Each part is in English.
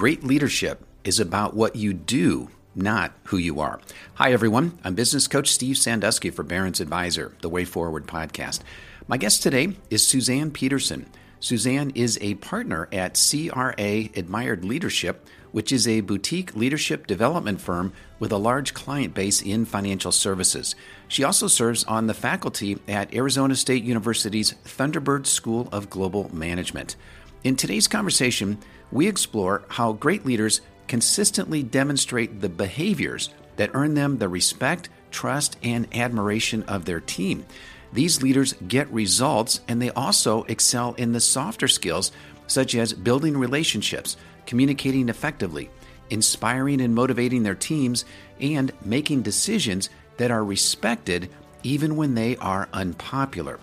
Great leadership is about what you do, not who you are. Hi, everyone. I'm business coach Steve Sanduski for Barron's Advisor, the Way Forward podcast. My guest today is Suzanne Peterson. Suzanne is a partner at CRA Admired Leadership, which is a boutique leadership development firm with a large client base in financial services. She also serves on the faculty at Arizona State University's Thunderbird School of Global Management. In today's conversation, we explore how great leaders consistently demonstrate the behaviors that earn them the respect, trust, and admiration of their team. These leaders get results and they also excel in the softer skills such as building relationships, communicating effectively, inspiring and motivating their teams, and making decisions that are respected even when they are unpopular.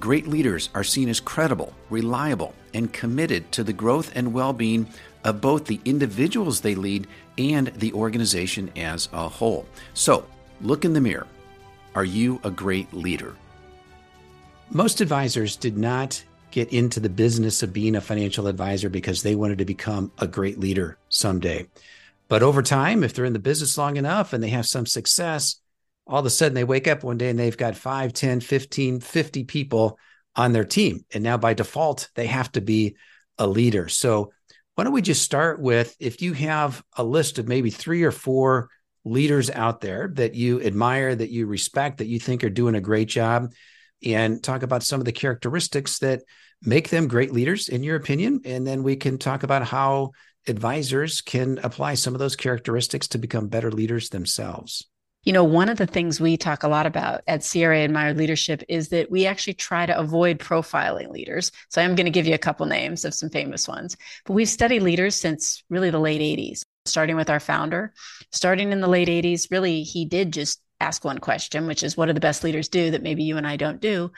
Great leaders are seen as credible, reliable, and committed to the growth and well being of both the individuals they lead and the organization as a whole. So, look in the mirror. Are you a great leader? Most advisors did not get into the business of being a financial advisor because they wanted to become a great leader someday. But over time, if they're in the business long enough and they have some success, all of a sudden they wake up one day and they've got 5, 10, 15, 50 people on their team. And now by default, they have to be a leader. So why don't we just start with if you have a list of maybe three or four leaders out there that you admire, that you respect, that you think are doing a great job, and talk about some of the characteristics that make them great leaders, in your opinion. And then we can talk about how advisors can apply some of those characteristics to become better leaders themselves. You know, one of the things we talk a lot about at CRA Admired Leadership is that we actually try to avoid profiling leaders. So I'm going to give you a couple names of some famous ones. But we've studied leaders since really the late 80s, starting with our founder. Starting in the late 80s, really, he did just ask one question, which is what do the best leaders do that maybe you and I don't do?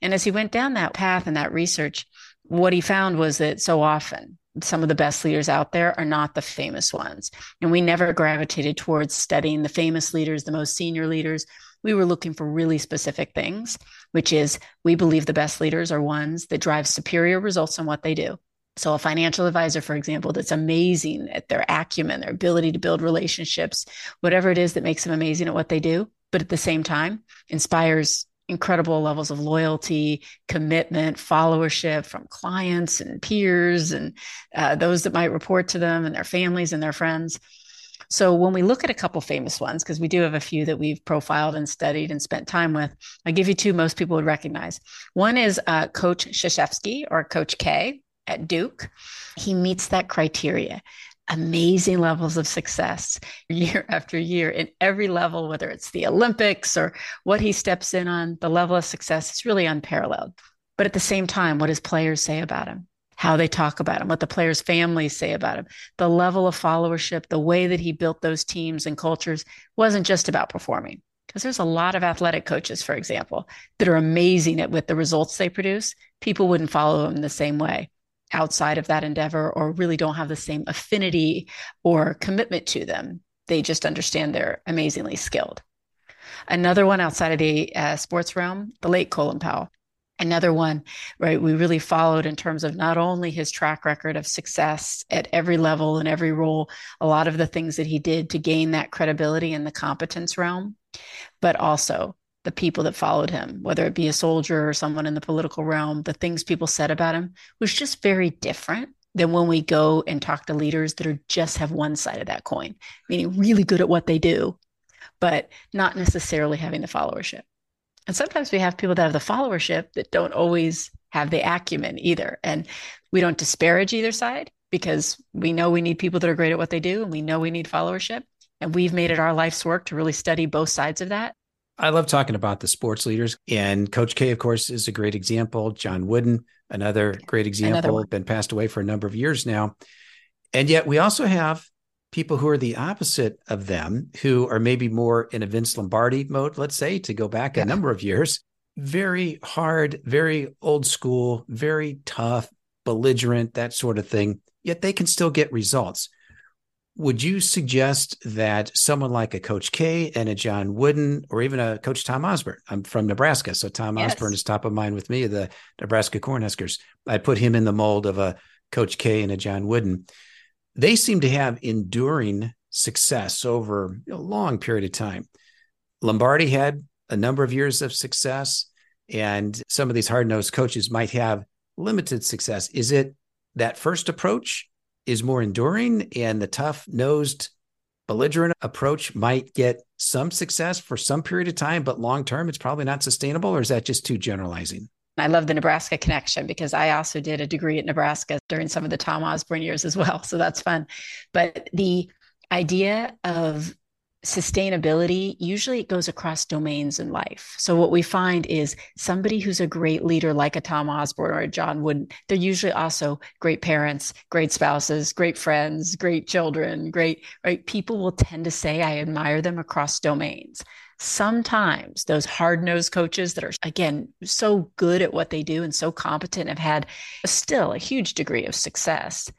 And as he went down that path and that research, what he found was that so often some of the best leaders out there are not the famous ones. And we never gravitated towards studying the famous leaders, the most senior leaders. We were looking for really specific things, which is we believe the best leaders are ones that drive superior results in what they do. So, a financial advisor, for example, that's amazing at their acumen, their ability to build relationships, whatever it is that makes them amazing at what they do, but at the same time inspires incredible levels of loyalty, commitment, followership from clients and peers and uh, those that might report to them and their families and their friends. So when we look at a couple famous ones, because we do have a few that we've profiled and studied and spent time with, I give you two most people would recognize. One is uh, Coach Krzyzewski or Coach K at Duke. He meets that criteria amazing levels of success year after year in every level, whether it's the Olympics or what he steps in on, the level of success is really unparalleled. But at the same time, what his players say about him, how they talk about him, what the players' families say about him, the level of followership, the way that he built those teams and cultures wasn't just about performing. Because there's a lot of athletic coaches, for example, that are amazing at with the results they produce. People wouldn't follow them the same way outside of that endeavor or really don't have the same affinity or commitment to them. They just understand they're amazingly skilled. Another one outside of the uh, sports realm, the late Colin Powell. Another one, right? We really followed in terms of not only his track record of success at every level and every role, a lot of the things that he did to gain that credibility in the competence realm, but also the people that followed him, whether it be a soldier or someone in the political realm, the things people said about him was just very different than when we go and talk to leaders that are just have one side of that coin, meaning really good at what they do, but not necessarily having the followership. And sometimes we have people that have the followership that don't always have the acumen either. And we don't disparage either side because we know we need people that are great at what they do and we know we need followership. And we've made it our life's work to really study both sides of that I love talking about the sports leaders, and Coach K, of course, is a great example. John Wooden, another great example, another been passed away for a number of years now. And yet we also have people who are the opposite of them, who are maybe more in a Vince Lombardi mode, let's say, to go back yeah. a number of years. Very hard, very old school, very tough, belligerent, that sort of thing. Yet they can still get results. Would you suggest that someone like a Coach K and a John Wooden, or even a Coach Tom Osborne? I'm from Nebraska, so Tom yes. Osborne is top of mind with me, the Nebraska Cornhuskers. I put him in the mold of a Coach K and a John Wooden they seem to have enduring success over a long period of time. Lombardi had a number of years of success, and some of these hard nosed coaches might have limited success. Is it that first approach is more enduring, and the tough nosed, belligerent approach might get some success for some period of time, but long term, it's probably not sustainable? Or is that just too generalizing? I love the Nebraska connection because I also did a degree at Nebraska during some of the Tom Osborne years as well. So that's fun. But the idea of sustainability usually it goes across domains in life. So what we find is somebody who's a great leader like a Tom Osborne or a John Wooden, they're usually also great parents, great spouses, great friends, great children, great right? People will tend to say I admire them across domains. Sometimes those hard-nosed coaches that are again so good at what they do and so competent have had still a huge degree of success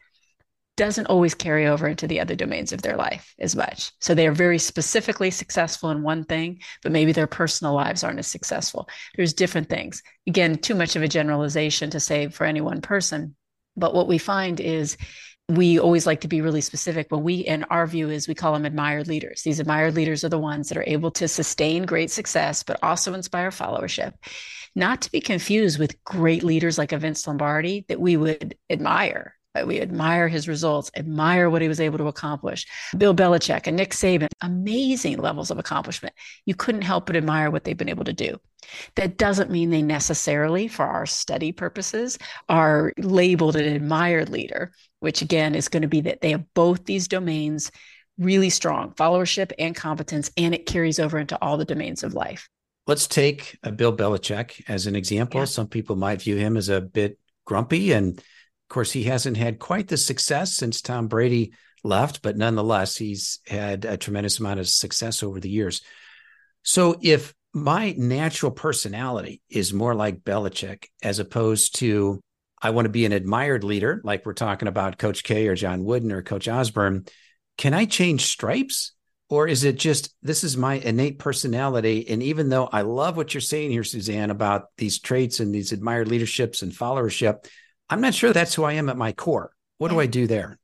doesn't always carry over into the other domains of their life as much. So they are very specifically successful in one thing, but maybe their personal lives aren't as successful. There's different things. Again, too much of a generalization to say for any one person. But what we find is we always like to be really specific, but we, in our view, is we call them admired leaders. These admired leaders are the ones that are able to sustain great success, but also inspire followership. Not to be confused with great leaders like a Vince Lombardi that we would admire. We admire his results, admire what he was able to accomplish. Bill Belichick and Nick Saban, amazing levels of accomplishment. You couldn't help but admire what they've been able to do. That doesn't mean they necessarily, for our study purposes, are labeled an admired leader which again is going to be that they have both these domains really strong followership and competence, and it carries over into all the domains of life. Let's take a Bill Belichick as an example. Yeah. Some people might view him as a bit grumpy. And of course, he hasn't had quite the success since Tom Brady left, but nonetheless, he's had a tremendous amount of success over the years. So if my natural personality is more like Belichick as opposed to I want to be an admired leader, like we're talking about Coach K or John Wooden or Coach Osborne. Can I change stripes? Or is it just this is my innate personality? And even though I love what you're saying here, Suzanne, about these traits and these admired leaderships and followership, I'm not sure that's who I am at my core. What do I do there?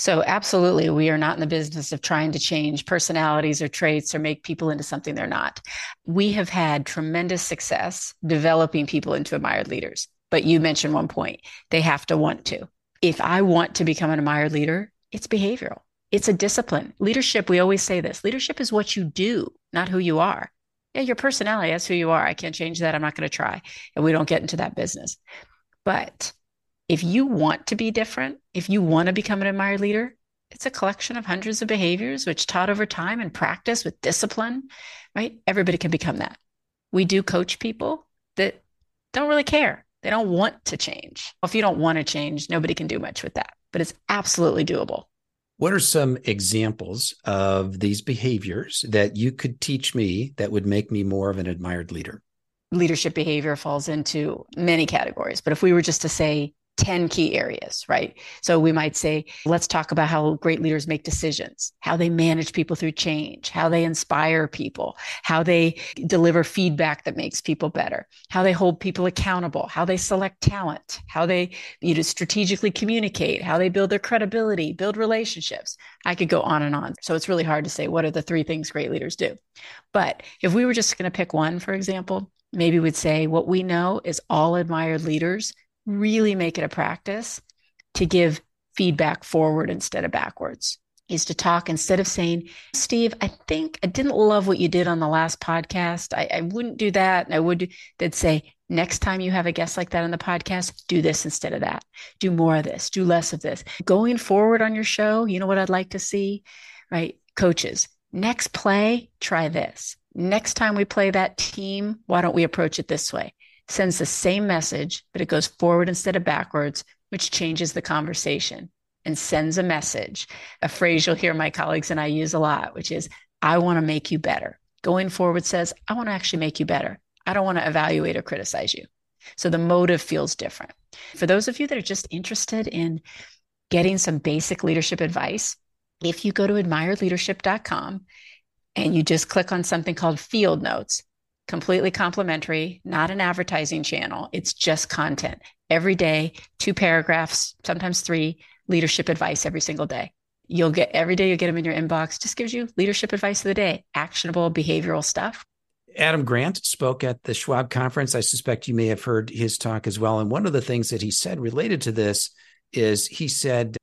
So, absolutely, we are not in the business of trying to change personalities or traits or make people into something they're not. We have had tremendous success developing people into admired leaders. But you mentioned one point they have to want to. If I want to become an admired leader, it's behavioral, it's a discipline. Leadership, we always say this leadership is what you do, not who you are. Yeah, your personality, that's who you are. I can't change that. I'm not going to try. And we don't get into that business. But if you want to be different, if you want to become an admired leader, it's a collection of hundreds of behaviors which taught over time and practice with discipline, right? Everybody can become that. We do coach people that don't really care. They don't want to change. Well, If you don't want to change, nobody can do much with that, but it's absolutely doable. What are some examples of these behaviors that you could teach me that would make me more of an admired leader? Leadership behavior falls into many categories, but if we were just to say 10 key areas, right? So we might say, let's talk about how great leaders make decisions, how they manage people through change, how they inspire people, how they deliver feedback that makes people better, how they hold people accountable, how they select talent, how they you know, strategically communicate, how they build their credibility, build relationships. I could go on and on. So it's really hard to say what are the three things great leaders do. But if we were just going to pick one, for example, maybe we'd say what we know is all admired leaders really make it a practice to give feedback forward instead of backwards is to talk instead of saying, Steve, I think I didn't love what you did on the last podcast. I, I wouldn't do that. And I would, they'd say, next time you have a guest like that on the podcast, do this instead of that. Do more of this, do less of this. Going forward on your show, you know what I'd like to see, right? Coaches, next play, try this. Next time we play that team, why don't we approach it this way? Sends the same message, but it goes forward instead of backwards, which changes the conversation and sends a message. A phrase you'll hear my colleagues and I use a lot, which is, I want to make you better. Going forward says, I want to actually make you better. I don't want to evaluate or criticize you. So the motive feels different. For those of you that are just interested in getting some basic leadership advice, if you go to admiredleadership.com and you just click on something called field notes, completely complimentary, not an advertising channel. It's just content. Every day, two paragraphs, sometimes three, leadership advice every single day. You'll get every day, you get them in your inbox, just gives you leadership advice of the day, actionable behavioral stuff. Adam Grant spoke at the Schwab conference. I suspect you may have heard his talk as well. And one of the things that he said related to this is he said,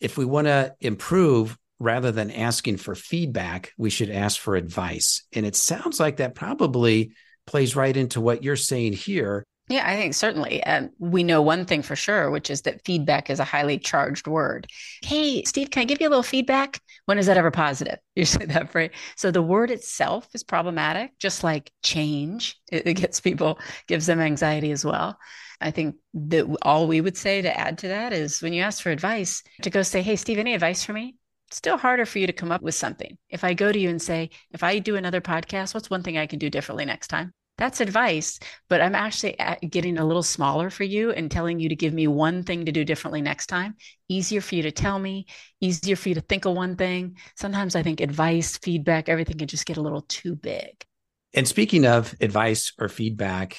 if we want to improve, rather than asking for feedback, we should ask for advice. And it sounds like that probably plays right into what you're saying here. Yeah, I think certainly. Um, we know one thing for sure, which is that feedback is a highly charged word. Hey, Steve, can I give you a little feedback? When is that ever positive? Usually that phrase. So the word itself is problematic, just like change. It gets people, gives them anxiety as well. I think that all we would say to add to that is when you ask for advice, to go say, Hey, Steve, any advice for me? Still harder for you to come up with something. If I go to you and say, if I do another podcast, what's one thing I can do differently next time? That's advice, but I'm actually uh, getting a little smaller for you and telling you to give me one thing to do differently next time. Easier for you to tell me, easier for you to think of one thing. Sometimes I think advice, feedback, everything can just get a little too big. And speaking of advice or feedback,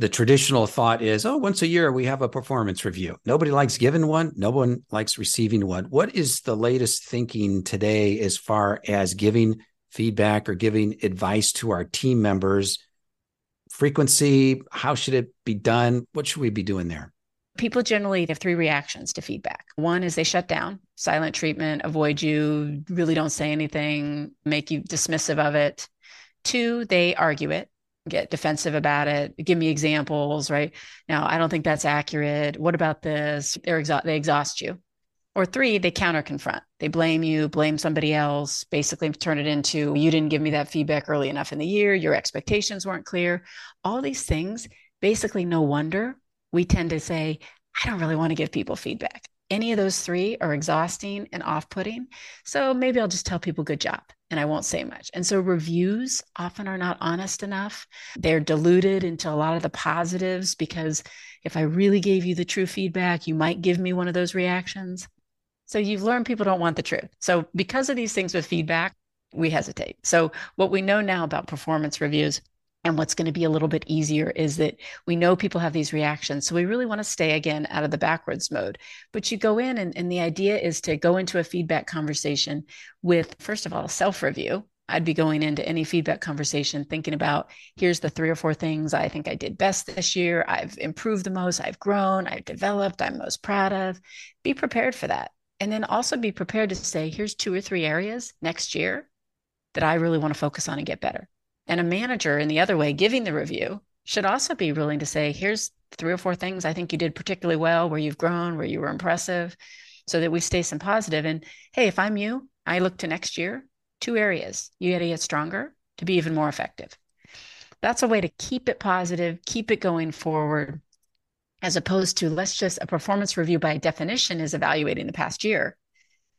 the traditional thought is, oh, once a year we have a performance review. Nobody likes giving one, no one likes receiving one. What is the latest thinking today as far as giving feedback or giving advice to our team members? Frequency, how should it be done? What should we be doing there? People generally have three reactions to feedback. One is they shut down, silent treatment, avoid you, really don't say anything, make you dismissive of it. Two, they argue it get defensive about it. Give me examples right? Now i don't think that's accurate. What about this? They're exa- they exhaust you. Or three they counter confront they blame you blame somebody else basically turn it into you didn't give me that feedback early enough in the year. Your expectations weren't clear. All these things basically no wonder we tend to say i don't really want to give people feedback any of those three are exhausting and off-putting so maybe i'll just tell people good job and I won't say much. And so reviews often are not honest enough. They're diluted into a lot of the positives because if I really gave you the true feedback, you might give me one of those reactions. So you've learned people don't want the truth. So because of these things with feedback, we hesitate. So what we know now about performance reviews and what's going to be a little bit easier is that we know people have these reactions. So we really want to stay again out of the backwards mode. But you go in, and, and the idea is to go into a feedback conversation with, first of all, self review. I'd be going into any feedback conversation thinking about here's the three or four things I think I did best this year. I've improved the most, I've grown, I've developed, I'm most proud of. Be prepared for that. And then also be prepared to say, here's two or three areas next year that I really want to focus on and get better. And a manager in the other way, giving the review, should also be willing to say, here's three or four things I think you did particularly well, where you've grown, where you were impressive, so that we stay some positive. And hey, if I'm you, I look to next year, two areas. You got to get stronger to be even more effective. That's a way to keep it positive, keep it going forward, as opposed to let's just a performance review by definition is evaluating the past year.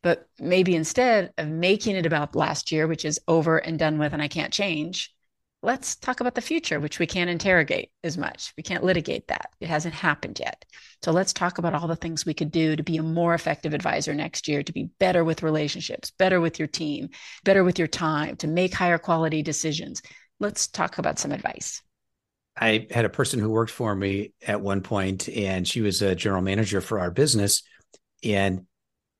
But maybe instead of making it about last year, which is over and done with and I can't change, let's talk about the future, which we can't interrogate as much. We can't litigate that. It hasn't happened yet. So let's talk about all the things we could do to be a more effective advisor next year, to be better with relationships, better with your team, better with your time, to make higher quality decisions. Let's talk about some advice. I had a person who worked for me at one point, and she was a general manager for our business. And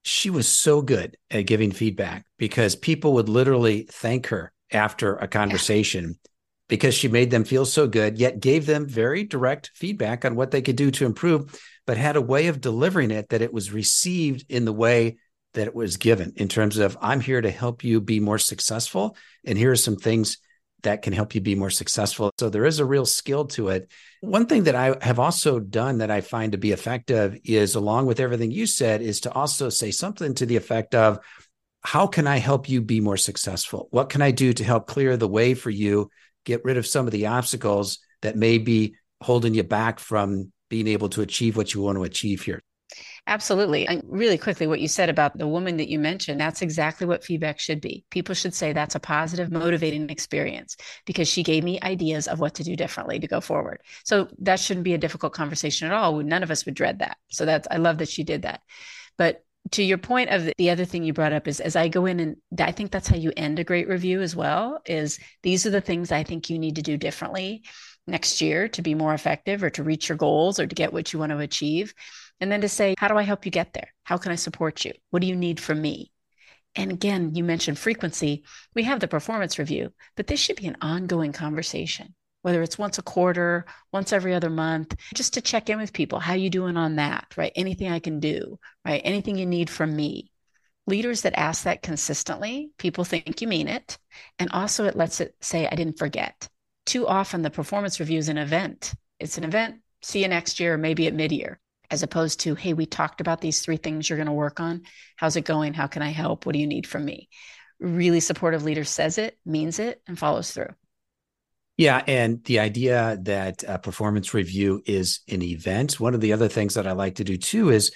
she was so good at giving feedback because people would literally thank her after a conversation because she made them feel so good, yet gave them very direct feedback on what they could do to improve, but had a way of delivering it that it was received in the way that it was given in terms of, I'm here to help you be more successful. And here are some things that can help you be more successful. So there is a real skill to it. One thing that I have also done that I find to be effective is, along with everything you said, is to also say something to the effect of, how can I help you be more successful? What can I do to help clear the way for you get rid of some of the obstacles that may be holding you back from being able to achieve what you want to achieve here? Absolutely. And really quickly, what you said about the woman that you mentioned, that's exactly what feedback should be. People should say that's a positive, motivating experience because she gave me ideas of what to do differently to go forward. So that shouldn't be a difficult conversation at all. None of us would dread that. So that's, I love that she did that. But to your point of the other thing you brought up is as I go in and I think that's how you end a great review as well is these are the things I think you need to do differently next year to be more effective or to reach your goals or to get what you want to achieve. And then to say, how do I help you get there? How can I support you? What do you need from me? And again, you mentioned frequency. We have the performance review, but this should be an ongoing conversation, whether it's once a quarter, once every other month, just to check in with people. How you doing on that? Right? Anything I can do, right? Anything you need from me. Leaders that ask that consistently, people think you mean it. And also it lets it say, I didn't forget. Too often the performance review is an event. It's an event, see you next year, maybe at mid-year as opposed to, hey, we talked about these three things you're going to work on. How's it going? How can I help? What do you need from me? Really supportive leader says it, means it, and follows through. Yeah. And the idea that a performance review is an event. One of the other things that I like to do too is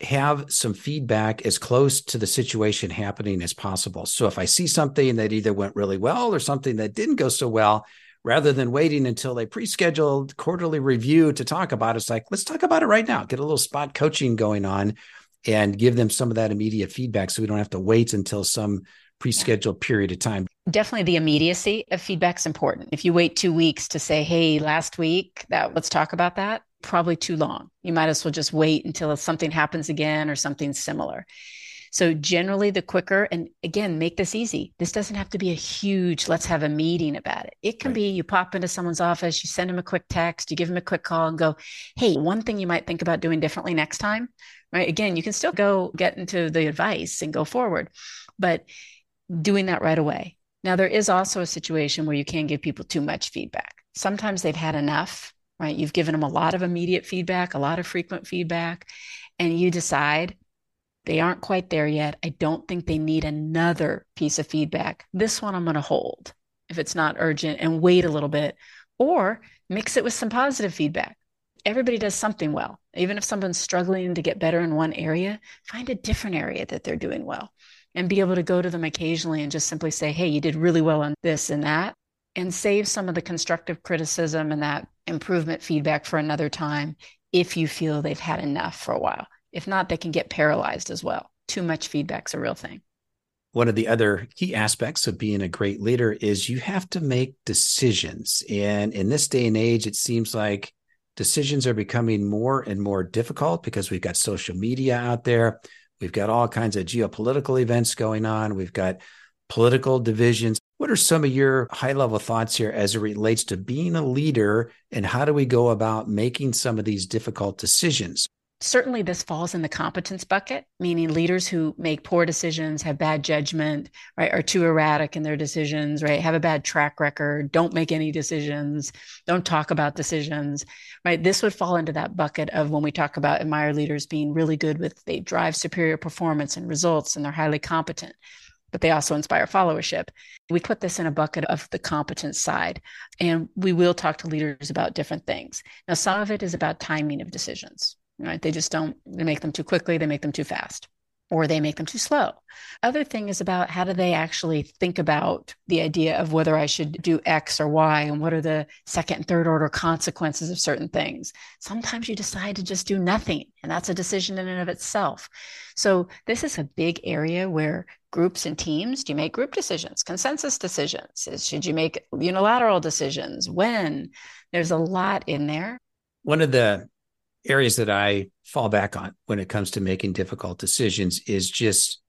have some feedback as close to the situation happening as possible. So if I see something that either went really well or something that didn't go so well, rather than waiting until a pre-scheduled quarterly review to talk about it, it's like let's talk about it right now get a little spot coaching going on and give them some of that immediate feedback so we don't have to wait until some pre-scheduled period of time definitely the immediacy of feedback is important if you wait two weeks to say hey last week that let's talk about that probably too long you might as well just wait until something happens again or something similar so generally the quicker, and again, make this easy. This doesn't have to be a huge, let's have a meeting about it. It can right. be you pop into someone's office, you send them a quick text, you give them a quick call and go, hey, one thing you might think about doing differently next time, right? Again, you can still go get into the advice and go forward, but doing that right away. Now, there is also a situation where you can't give people too much feedback. Sometimes they've had enough, right? You've given them a lot of immediate feedback, a lot of frequent feedback, and you decide they aren't quite there yet. I don't think they need another piece of feedback. This one I'm going to hold if it's not urgent and wait a little bit, or mix it with some positive feedback. Everybody does something well. Even if someone's struggling to get better in one area, find a different area that they're doing well and be able to go to them occasionally and just simply say, Hey, you did really well on this and that, and save some of the constructive criticism and that improvement feedback for another time if you feel they've had enough for a while. If not, they can get paralyzed as well. Too much feedback's a real thing. One of the other key aspects of being a great leader is you have to make decisions. And in this day and age, it seems like decisions are becoming more and more difficult because we've got social media out there. We've got all kinds of geopolitical events going on. We've got political divisions. What are some of your high level thoughts here as it relates to being a leader and how do we go about making some of these difficult decisions? Certainly this falls in the competence bucket meaning leaders who make poor decisions have bad judgment right are too erratic in their decisions right have a bad track record don't make any decisions don't talk about decisions right this would fall into that bucket of when we talk about admire leaders being really good with they drive superior performance and results and they're highly competent but they also inspire followership. We put this in a bucket of the competence side, and we will talk to leaders about different things. Now, some of it is about timing of decisions right? They just don't, they make them too quickly, they make them too fast, or they make them too slow. Other thing is about how do they actually think about the idea of whether I should do X or Y and what are the second and third order consequences of certain things. Sometimes you decide to just do nothing, and that's a decision in and of itself. So, this is a big area where groups and teams do you make group decisions, consensus decisions? Should you make unilateral decisions? When? There's a lot in there. One of the areas that I fall back on when it comes to making difficult decisions is just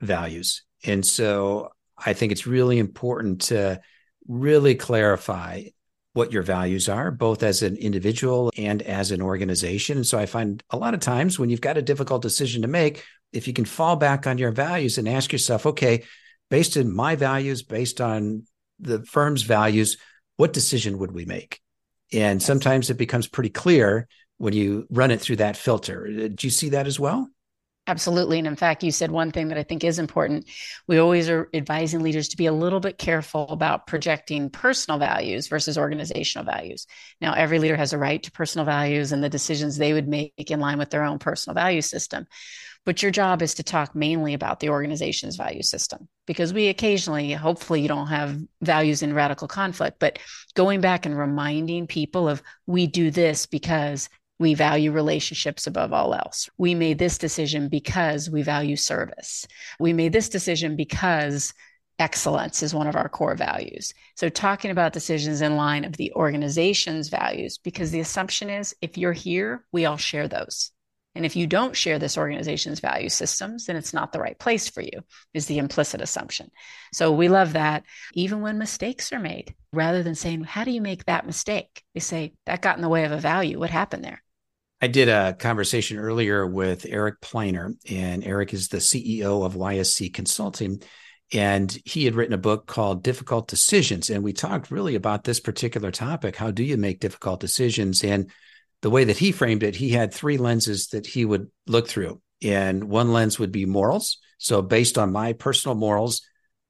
values. And so I think it's really important to really clarify what your values are, both as an individual and as an organization. And so I find a lot of times when you've got a difficult decision to make, if you can fall back on your values and ask yourself, okay, based on my values, based on the firm's values, what decision would we make? And sometimes it becomes pretty clear when you run it through that filter. Uh, do you see that as well? Absolutely. And in fact, you said one thing that I think is important. We always are advising leaders to be a little bit careful about projecting personal values versus organizational values. Now, every leader has a right to personal values and the decisions they would make in line with their own personal value system. But your job is to talk mainly about the organization's value system because we occasionally, hopefully, you don't have values in radical conflict, but going back and reminding people of we do this because we value relationships above all else. We made this decision because we value service. We made this decision because excellence is one of our core values. So, talking about decisions in line of the organization's values, because the assumption is if you're here, we all share those. And if you don't share this organization's value systems, then it's not the right place for you, is the implicit assumption. So we love that. Even when mistakes are made, rather than saying, How do you make that mistake? They say, That got in the way of a value. What happened there? I did a conversation earlier with Eric Pliner, and Eric is the CEO of YSC Consulting. And he had written a book called Difficult Decisions. And we talked really about this particular topic. How do you make difficult decisions? And the way that he framed it, he had three lenses that he would look through. And one lens would be morals. So, based on my personal morals,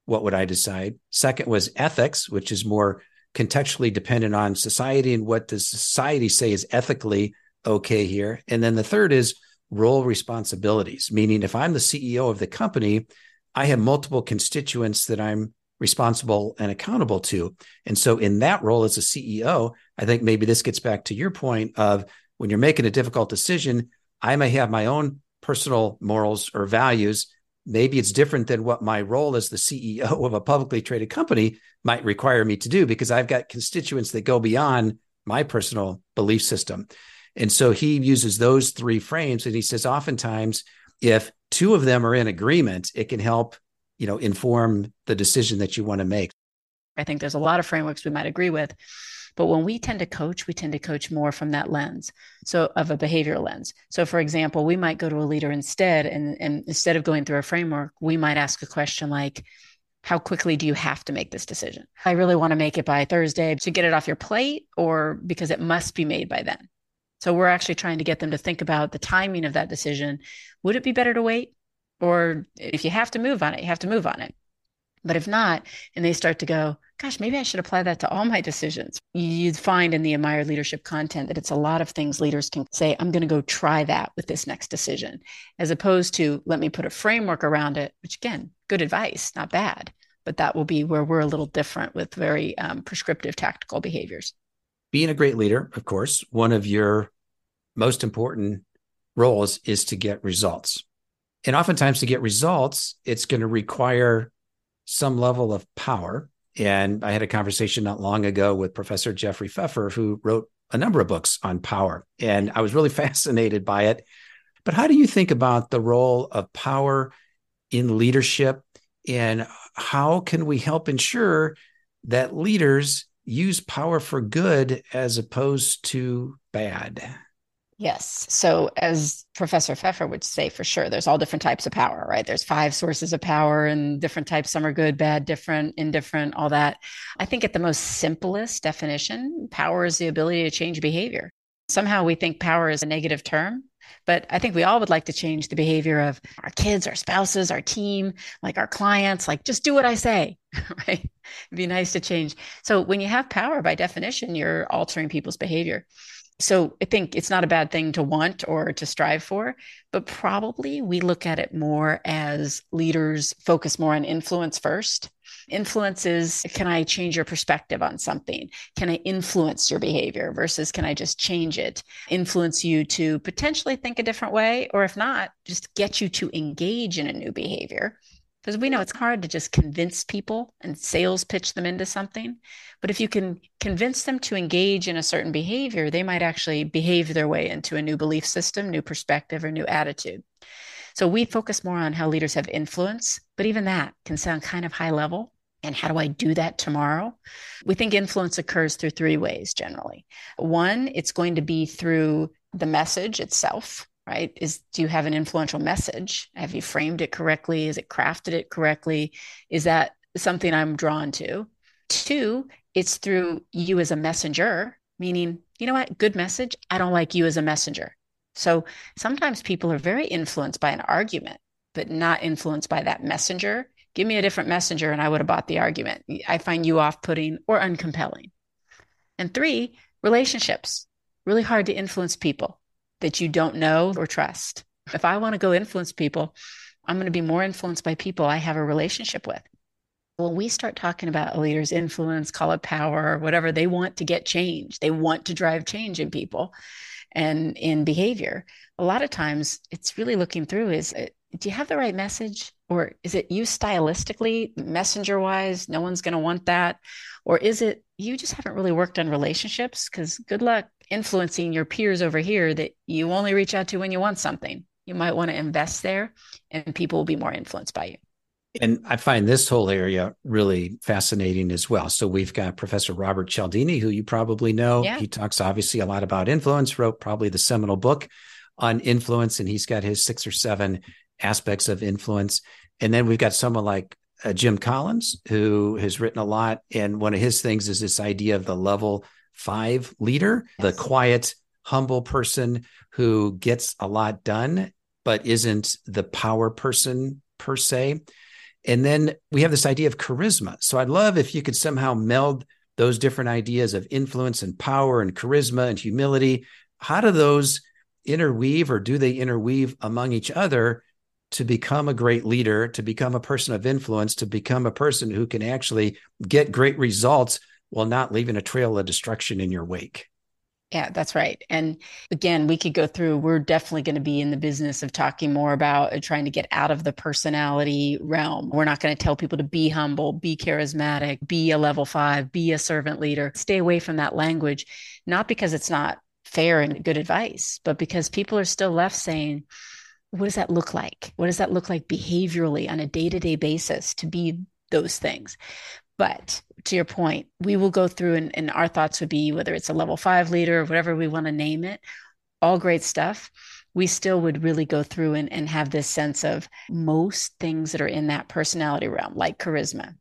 what would I decide? Second was ethics, which is more contextually dependent on society and what does society say is ethically okay here. And then the third is role responsibilities, meaning if I'm the CEO of the company, I have multiple constituents that I'm responsible and accountable to. And so, in that role as a CEO, I think maybe this gets back to your point of when you're making a difficult decision, I may have my own personal morals or values. Maybe it's different than what my role as the CEO of a publicly traded company might require me to do because I've got constituents that go beyond my personal belief system. And so he uses those three frames and he says oftentimes if two of them are in agreement, it can help, you know, inform the decision that you want to make. I think there's a lot of frameworks we might agree with. But when we tend to coach, we tend to coach more from that lens. So of a behavioral lens. So for example, we might go to a leader instead, and, and instead of going through a framework, we might ask a question like, how quickly do you have to make this decision? I really want to make it by Thursday to get it off your plate or because it must be made by then. So we're actually trying to get them to think about the timing of that decision. Would it be better to wait? Or if you have to move on it, you have to move on it. But if not, and they start to go, gosh, maybe I should apply that to all my decisions. You'd find in the admired leadership content that it's a lot of things leaders can say, I'm going to go try that with this next decision, as opposed to let me put a framework around it, which again, good advice, not bad. But that will be where we're a little different with very um, prescriptive tactical behaviors. Being a great leader, of course, one of your most important roles is to get results. And oftentimes, to get results, it's going to require some level of power. And I had a conversation not long ago with Professor Jeffrey Pfeffer, who wrote a number of books on power. And I was really fascinated by it. But how do you think about the role of power in leadership? And how can we help ensure that leaders use power for good as opposed to bad? Yes. So, as Professor Pfeffer would say, for sure, there's all different types of power, right? There's five sources of power and different types. Some are good, bad, different, indifferent, all that. I think at the most simplest definition, power is the ability to change behavior. Somehow we think power is a negative term, but I think we all would like to change the behavior of our kids, our spouses, our team, like our clients, like just do what I say, right? It'd be nice to change. So, when you have power, by definition, you're altering people's behavior so I think it's not a bad thing to want or to strive for, but probably we look at it more as leaders focus more on influence first. Influence is can I change your perspective on something? Can I influence your behavior versus can I just change it? Influence you to potentially think a different way, or if not, just get you to engage in a new behavior because we know it's hard to just convince people and sales pitch them into something. But if you can convince them to engage in a certain behavior, they might actually behave their way into a new belief system, new perspective, or new attitude. So we focus more on how leaders have influence, but even that can sound kind of high level. And how do I do that tomorrow? We think influence occurs through three ways generally. One, it's going to be through the message itself right? Is do you have an influential message? Have you framed it correctly? Is it crafted it correctly? Is that something i'm drawn to? Two it's through you as a messenger meaning you know what? Good message. I don't like you as a messenger. So sometimes people are very influenced by an argument, but not influenced by that messenger. Give me a different messenger and I would have bought the argument. I find you off putting or uncompelling. And three, relationships. Really hard to influence people that you don't know or trust. If I want to go influence people, I'm going to be more influenced by people I have a relationship with. When we start talking about a leader's influence, call it power, whatever, they want to get change. They want to drive change in people and in behavior. A lot of times it's really looking through is it, do you have the right message? Or is it you stylistically, messenger wise? No one's going to want that. Or is it you just haven't really worked on relationships? Because good luck influencing your peers over here that you only reach out to when you want something. You might want to invest there and people will be more influenced by you. And I find this whole area really fascinating as well. So we've got Professor Robert Cialdini, who you probably know. Yeah. He talks obviously a lot about influence, wrote probably the seminal book on influence, and he's got his six or seven aspects of influence. And then we've got someone like uh, Jim Collins, who has written a lot. And one of his things is this idea of the level five leader, yes. the quiet, humble person who gets a lot done, but isn't the power person per se. And then we have this idea of charisma. So I'd love if you could somehow meld those different ideas of influence and power and charisma and humility. How do those interweave or do they interweave among each other to become a great leader, to become a person of influence, to become a person who can actually get great results while not leaving a trail of destruction in your wake? Yeah, that's right. And again, we could go through, we're definitely going to be in the business of talking more about uh, trying to get out of the personality realm. We're not going to tell people to be humble, be charismatic, be a level five, be a servant leader. Stay away from that language, not because it's not fair and good advice, but because people are still left saying, what does that look like? What does that look like behaviorally on a day to day basis to be those things? But to your point, we will go through and, and our thoughts would be whether it's a level five leader or whatever we want to name it, all great stuff. We still would really go through and, and have this sense of most things that are in that personality realm, like charisma.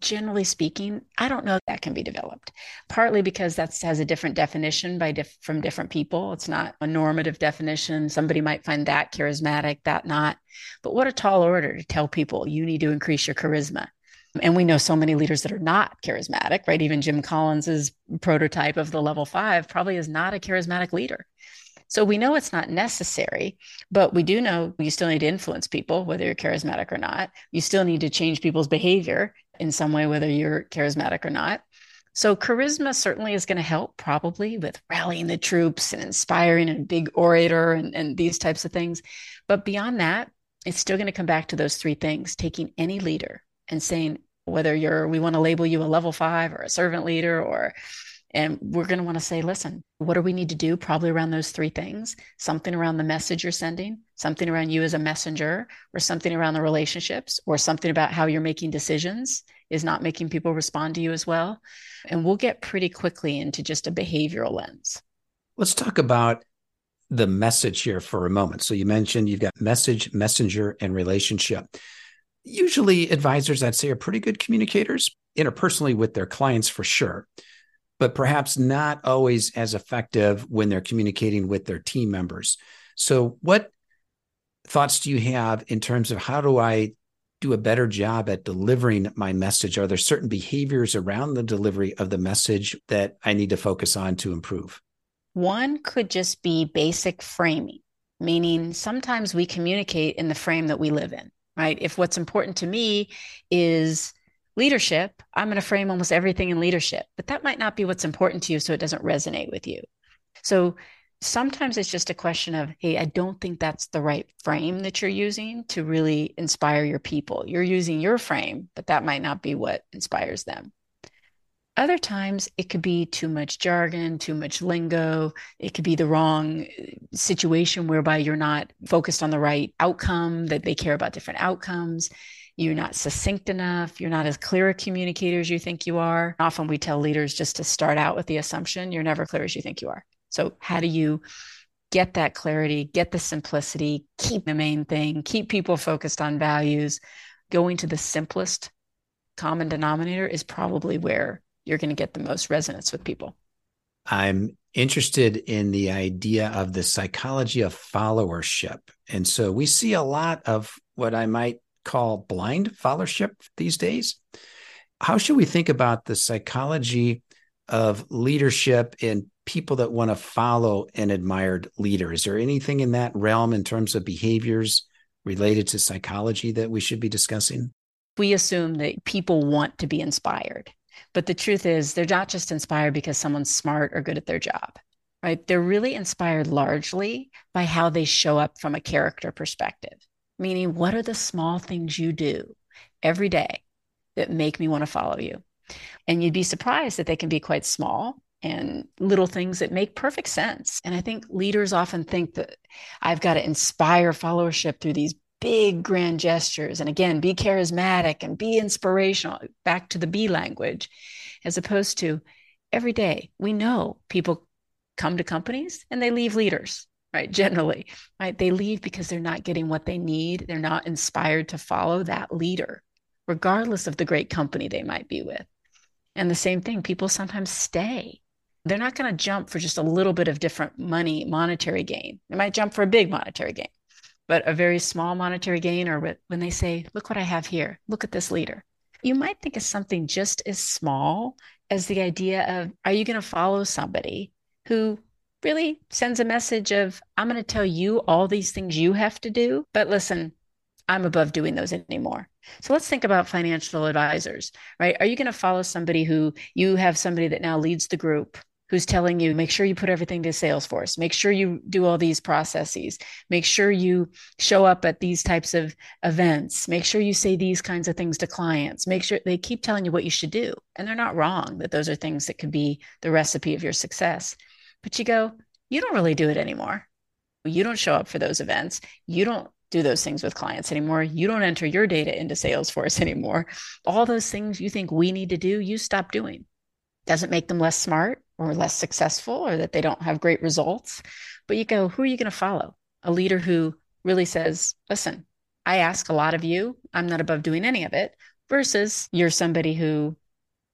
Generally speaking, I don't know that can be developed. Partly because that has a different definition by from different people. It's not a normative definition. Somebody might find that charismatic, that not. But what a tall order to tell people you need to increase your charisma and we know so many leaders that are not charismatic, right? Even Jim Collins's prototype of the level five probably is not a charismatic leader. So we know it's not necessary, but we do know you still need to influence people, whether you're charismatic or not. You still need to change people's behavior in some way, whether you're charismatic or not. So charisma certainly is going to help probably with rallying the troops and inspiring a big orator and, and these types of things. But beyond that, it's still going to come back to those three things, taking any leader and saying whether you're we want to label you a level five or a servant leader or and we're going to want to say listen what do we need to do probably around those three things? Something around the message you're sending something around you as a messenger or something around the relationships or something about how you're making decisions is not making people respond to you as well. And we'll get pretty quickly into just a behavioral lens. Let's talk about the message here for a moment. So you mentioned you've got message messenger and relationship usually advisors i'd say are pretty good communicators interpersonally with their clients for sure but perhaps not always as effective when they're communicating with their team members. So what thoughts do you have in terms of how do i do a better job at delivering my message? Are there certain behaviors around the delivery of the message that i need to focus on to improve? One could just be basic framing meaning sometimes we communicate in the frame that we live in right? If what's important to me is leadership, I'm going to frame almost everything in leadership, but that might not be what's important to you. So it doesn't resonate with you. So sometimes it's just a question of, hey, I don't think that's the right frame that you're using to really inspire your people. You're using your frame, but that might not be what inspires them. Other times it could be too much jargon, too much lingo. It could be the wrong uh, situation whereby you're not focused on the right outcome, that they care about different outcomes. You're not succinct enough. You're not as clear a communicator as you think you are. Often we tell leaders just to start out with the assumption you're never clear as you think you are. So, how do you get that clarity, get the simplicity, keep the main thing, keep people focused on values? Going to the simplest common denominator is probably where you're going to get the most resonance with people. I'm interested in the idea of the psychology of followership. And so we see a lot of what I might call blind followership these days. How should we think about the psychology of leadership and people that want to follow an admired leader? Is there anything in that realm in terms of behaviors related to psychology that we should be discussing? We assume that people want to be inspired. But the truth is, they're not just inspired because someone's smart or good at their job, right? They're really inspired largely by how they show up from a character perspective, meaning, what are the small things you do every day that make me want to follow you? And you'd be surprised that they can be quite small and little things that make perfect sense. And I think leaders often think that I've got to inspire followership through these big grand gestures. And again be charismatic and be inspirational back to the b language as opposed to every day we know people come to companies and they leave leaders right generally right? They leave because they're not getting what they need. They're not inspired to follow that leader regardless of the great company they might be with. And the same thing people sometimes stay. They're not going to jump for just a little bit of different money monetary gain. They might jump for a big monetary gain but a very small monetary gain, or when they say, Look what I have here, look at this leader. You might think of something just as small as the idea of, Are you going to follow somebody who really sends a message of, I'm going to tell you all these things you have to do, but listen, I'm above doing those anymore. So let's think about financial advisors, right? Are you going to follow somebody who you have somebody that now leads the group who's telling you make sure you put everything to salesforce. Make sure you do all these processes. Make sure you show up at these types of events. Make sure you say these kinds of things to clients. Make sure they keep telling you what you should do and they're not wrong that those are things that could be the recipe of your success. But you go you don't really do it anymore. You don't show up for those events. You don't do those things with clients anymore. You don't enter your data into Salesforce anymore. All those things you think we need to do, you stop doing. Doesn't make them less smart or less successful or that they don't have great results. But you go, who are you going to follow? A leader who really says, listen, I ask a lot of you. I'm not above doing any of it, versus you're somebody who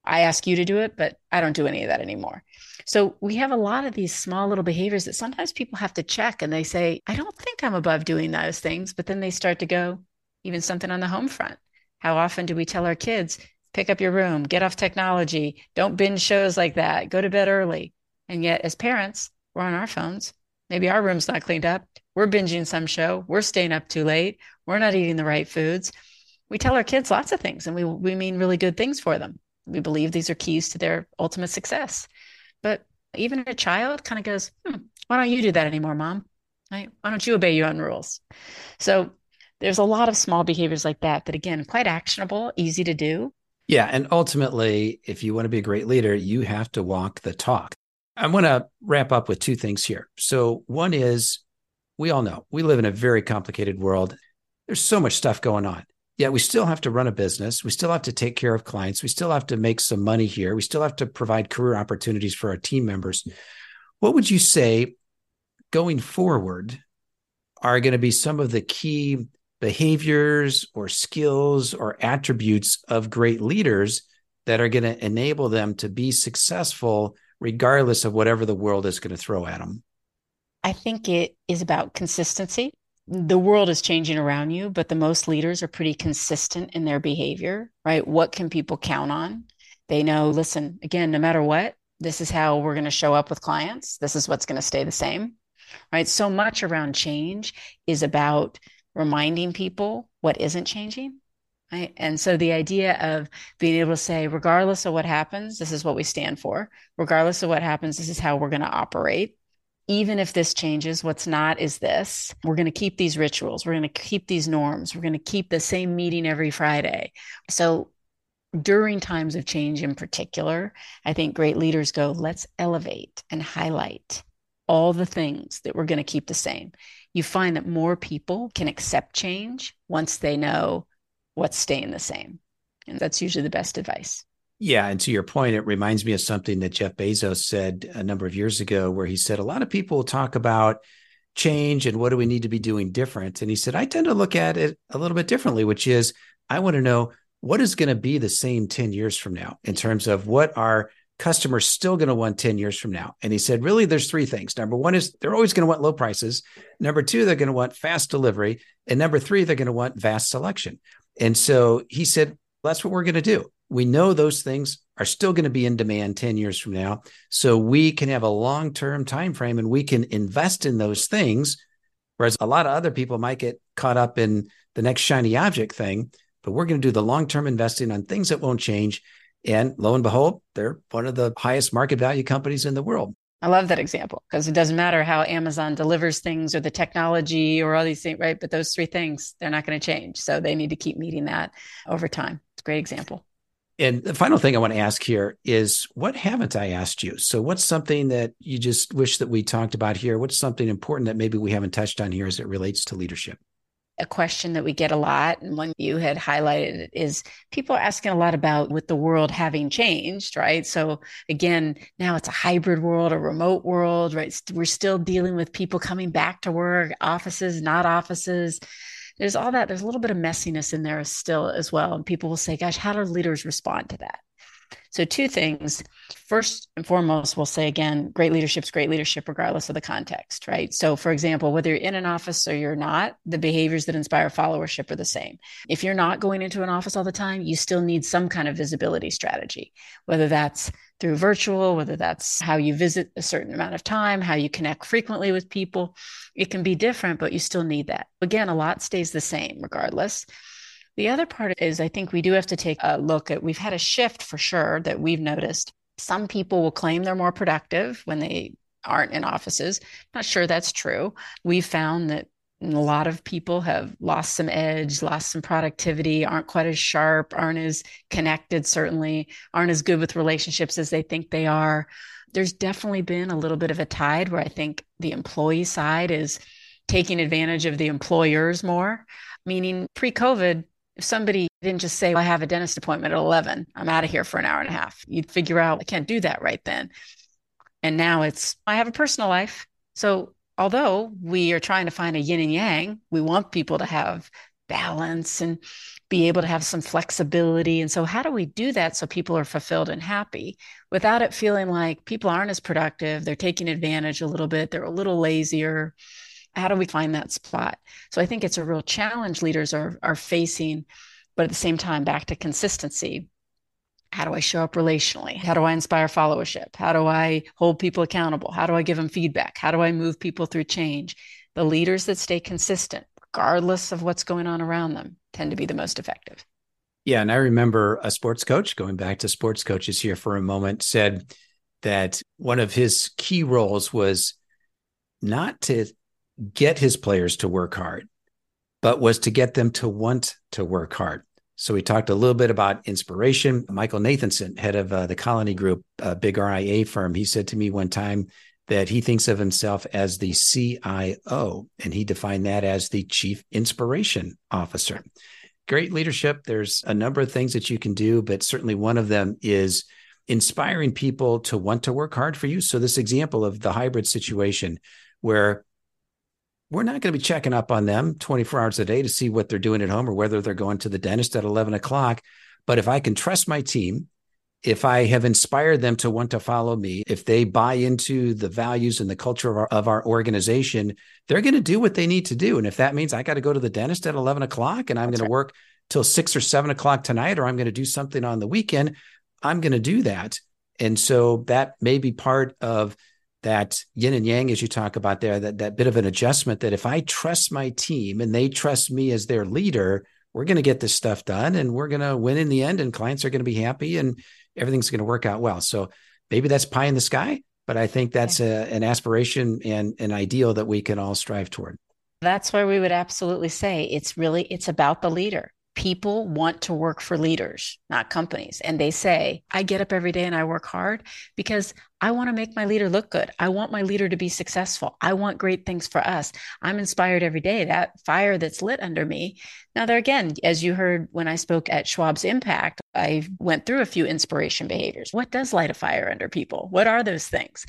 I ask you to do it, but I don't do any of that anymore. So we have a lot of these small little behaviors that sometimes people have to check and they say, I don't think I'm above doing those things. But then they start to go, even something on the home front. How often do we tell our kids, pick up your room, get off technology, don't binge shows like that, go to bed early. And yet, as parents, we're on our phones. Maybe our room's not cleaned up. We're binging some show. We're staying up too late. We're not eating the right foods. We tell our kids lots of things and we, we mean really good things for them. We believe these are keys to their ultimate success. But even a child kind of goes, hmm, why don't you do that anymore, mom? Right? Why don't you obey your own rules? So there's a lot of small behaviors like that that, again, quite actionable, easy to do, yeah. And ultimately, if you want to be a great leader, you have to walk the talk. I want to wrap up with two things here. So, one is we all know we live in a very complicated world. There's so much stuff going on. Yet we still have to run a business. We still have to take care of clients. We still have to make some money here. We still have to provide career opportunities for our team members. What would you say going forward are going to be some of the key behaviors or skills or attributes of great leaders that are going to enable them to be successful regardless of whatever the world is going to throw at them? I think it is about consistency. The world is changing around you, but the most leaders are pretty consistent in their behavior, right? What can people count on? They know, listen, again, no matter what, this is how we're going to show up with clients. This is what's going to stay the same, right? So much around change is about reminding people what isn't changing. Right? And so the idea of being able to say, regardless of what happens, this is what we stand for. Regardless of what happens, this is how we're going to operate. Even if this changes, what's not is this. We're going to keep these rituals. We're going to keep these norms. We're going to keep the same meeting every Friday. So during times of change in particular, I think great leaders go, let's elevate and highlight all the things that we're going to keep the same you find that more people can accept change once they know what's staying the same. And that's usually the best advice. Yeah. And to your point, it reminds me of something that Jeff Bezos said a number of years ago, where he said, A lot of people talk about change and what do we need to be doing different. And he said, I tend to look at it a little bit differently, which is I want to know what is going to be the same 10 years from now in terms of what are customers still going to want 10 years from now? And he said, really, there's three things. Number one is they're always going to want low prices. Number two, they're going to want fast delivery. And number three, they're going to want vast selection. And so he said, that's what we're going to do. We know those things are still going to be in demand 10 years from now. So we can have a long-term time frame and we can invest in those things. Whereas a lot of other people might get caught up in the next shiny object thing, but we're going to do the long-term investing on things that won't change and lo and behold, they're one of the highest market value companies in the world. I love that example because it doesn't matter how Amazon delivers things or the technology or all these things, right? But those three things, they're not going to change. So they need to keep meeting that over time. It's a great example. And the final thing I want to ask here is what haven't I asked you? So, what's something that you just wish that we talked about here? What's something important that maybe we haven't touched on here as it relates to leadership? A question that we get a lot and one you had highlighted is people are asking a lot about with the world having changed right? So again now it's a hybrid world a remote world right? We're still dealing with people coming back to work offices not offices. There's all that there's a little bit of messiness in there still as well and people will say gosh how do leaders respond to that so, two things. First and foremost, we'll say again, great leadership is great leadership, regardless of the context, right? So, for example, whether you're in an office or you're not, the behaviors that inspire followership are the same. If you're not going into an office all the time, you still need some kind of visibility strategy, whether that's through virtual, whether that's how you visit a certain amount of time, how you connect frequently with people. It can be different, but you still need that. Again, a lot stays the same regardless. The other part is I think we do have to take a look at we've had a shift for sure that we've noticed. Some people will claim they're more productive when they aren't in offices. Not sure that's true. We've found that a lot of people have lost some edge, lost some productivity, aren't quite as sharp, aren't as connected, certainly, aren't as good with relationships as they think they are. There's definitely been a little bit of a tide where I think the employee side is taking advantage of the employers more, meaning pre COVID, if somebody didn't just say, well, I have a dentist appointment at 11, I'm out of here for an hour and a half, you'd figure out, I can't do that right then. And now it's, I have a personal life. So, although we are trying to find a yin and yang, we want people to have balance and be able to have some flexibility. And so, how do we do that so people are fulfilled and happy without it feeling like people aren't as productive? They're taking advantage a little bit, they're a little lazier how do we find that spot? So i think it's a real challenge leaders are are facing but at the same time back to consistency. How do i show up relationally? How do i inspire followership? How do i hold people accountable? How do i give them feedback? How do i move people through change? The leaders that stay consistent regardless of what's going on around them tend to be the most effective. Yeah and i remember a sports coach going back to sports coaches here for a moment said that one of his key roles was not to get his players to work hard, but was to get them to want to work hard. So we talked a little bit about inspiration. Michael Nathanson, head of uh, the Colony Group, a big RIA firm, he said to me one time that he thinks of himself as the CIO, and he defined that as the Chief Inspiration Officer. Great leadership. There's a number of things that you can do, but certainly one of them is inspiring people to want to work hard for you. So, this example of the hybrid situation where we're not going to be checking up on them 24 hours a day to see what they're doing at home or whether they're going to the dentist at 11 o'clock. But if I can trust my team, if I have inspired them to want to follow me, if they buy into the values and the culture of our, of our organization, they're going to do what they need to do. And if that means I got to go to the dentist at 11 o'clock and I'm going right. to work till six or seven o'clock tonight, or I'm going to do something on the weekend, I'm going to do that. And so that may be part of that yin and yang as you talk about there that that bit of an adjustment that if i trust my team and they trust me as their leader we're going to get this stuff done and we're going to win in the end and clients are going to be happy and everything's going to work out well. So maybe that's pie in the sky but i think that's a, an aspiration and an ideal that we can all strive toward. That's where we would absolutely say it's really it's about the leader people want to work for leaders, not companies. And they say, I get up every day and I work hard because I want to make my leader look good. I want my leader to be successful. I want great things for us. I'm inspired every day. That fire that's lit under me. Now, there again, as you heard when I spoke at Schwab's Impact, I went through a few inspiration behaviors. What does light a fire under people? What are those things?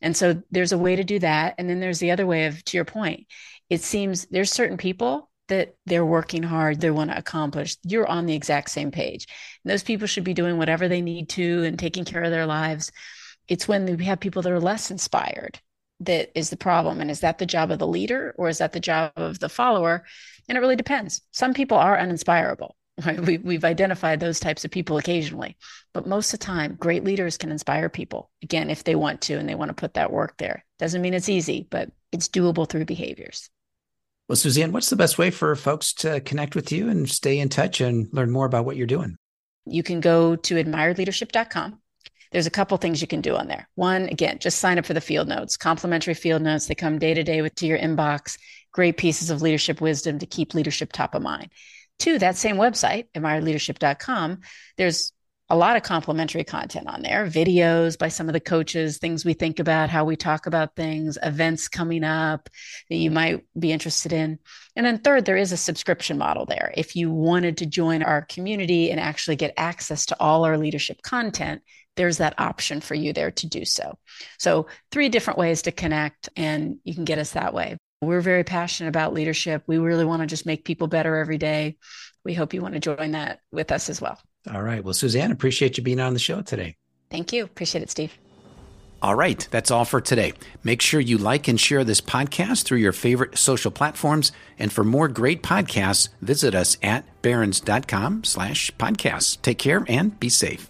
And so there's a way to do that. And then there's the other way of, to your point, it seems there's certain people that they're working hard, they want to accomplish, you're on the exact same page. And those people should be doing whatever they need to and taking care of their lives. It's when we have people that are less inspired that is the problem. And is that the job of the leader or is that the job of the follower? And it really depends. Some people are uninspirable. Right? We, we've identified those types of people occasionally, but most of the time, great leaders can inspire people again if they want to and they want to put that work there. Doesn't mean it's easy, but it's doable through behaviors. Well, Suzanne, what's the best way for folks to connect with you and stay in touch and learn more about what you're doing? You can go to admiredleadership.com. There's a couple things you can do on there. One, again, just sign up for the field notes, complimentary field notes. They come day to day with to your inbox. Great pieces of leadership wisdom to keep leadership top of mind. Two, that same website, admiredleadership.com, there's a lot of complimentary content on there. Videos by some of the coaches things we think about how we talk about things events coming up that you might be interested in. And then third there is a subscription model there. If you wanted to join our community and actually get access to all our leadership content there's that option for you there to do so. So three different ways to connect and you can get us that way. We're very passionate about leadership. We really want to just make people better every day. We hope you want to join that with us as well all right. Well, Suzanne, appreciate you being on the show today. Thank you. Appreciate it, Steve. All right, that's all for today. Make sure you like and share this podcast through your favorite social platforms. And for more great podcasts, visit us at barrons.com slash podcasts. Take care and be safe.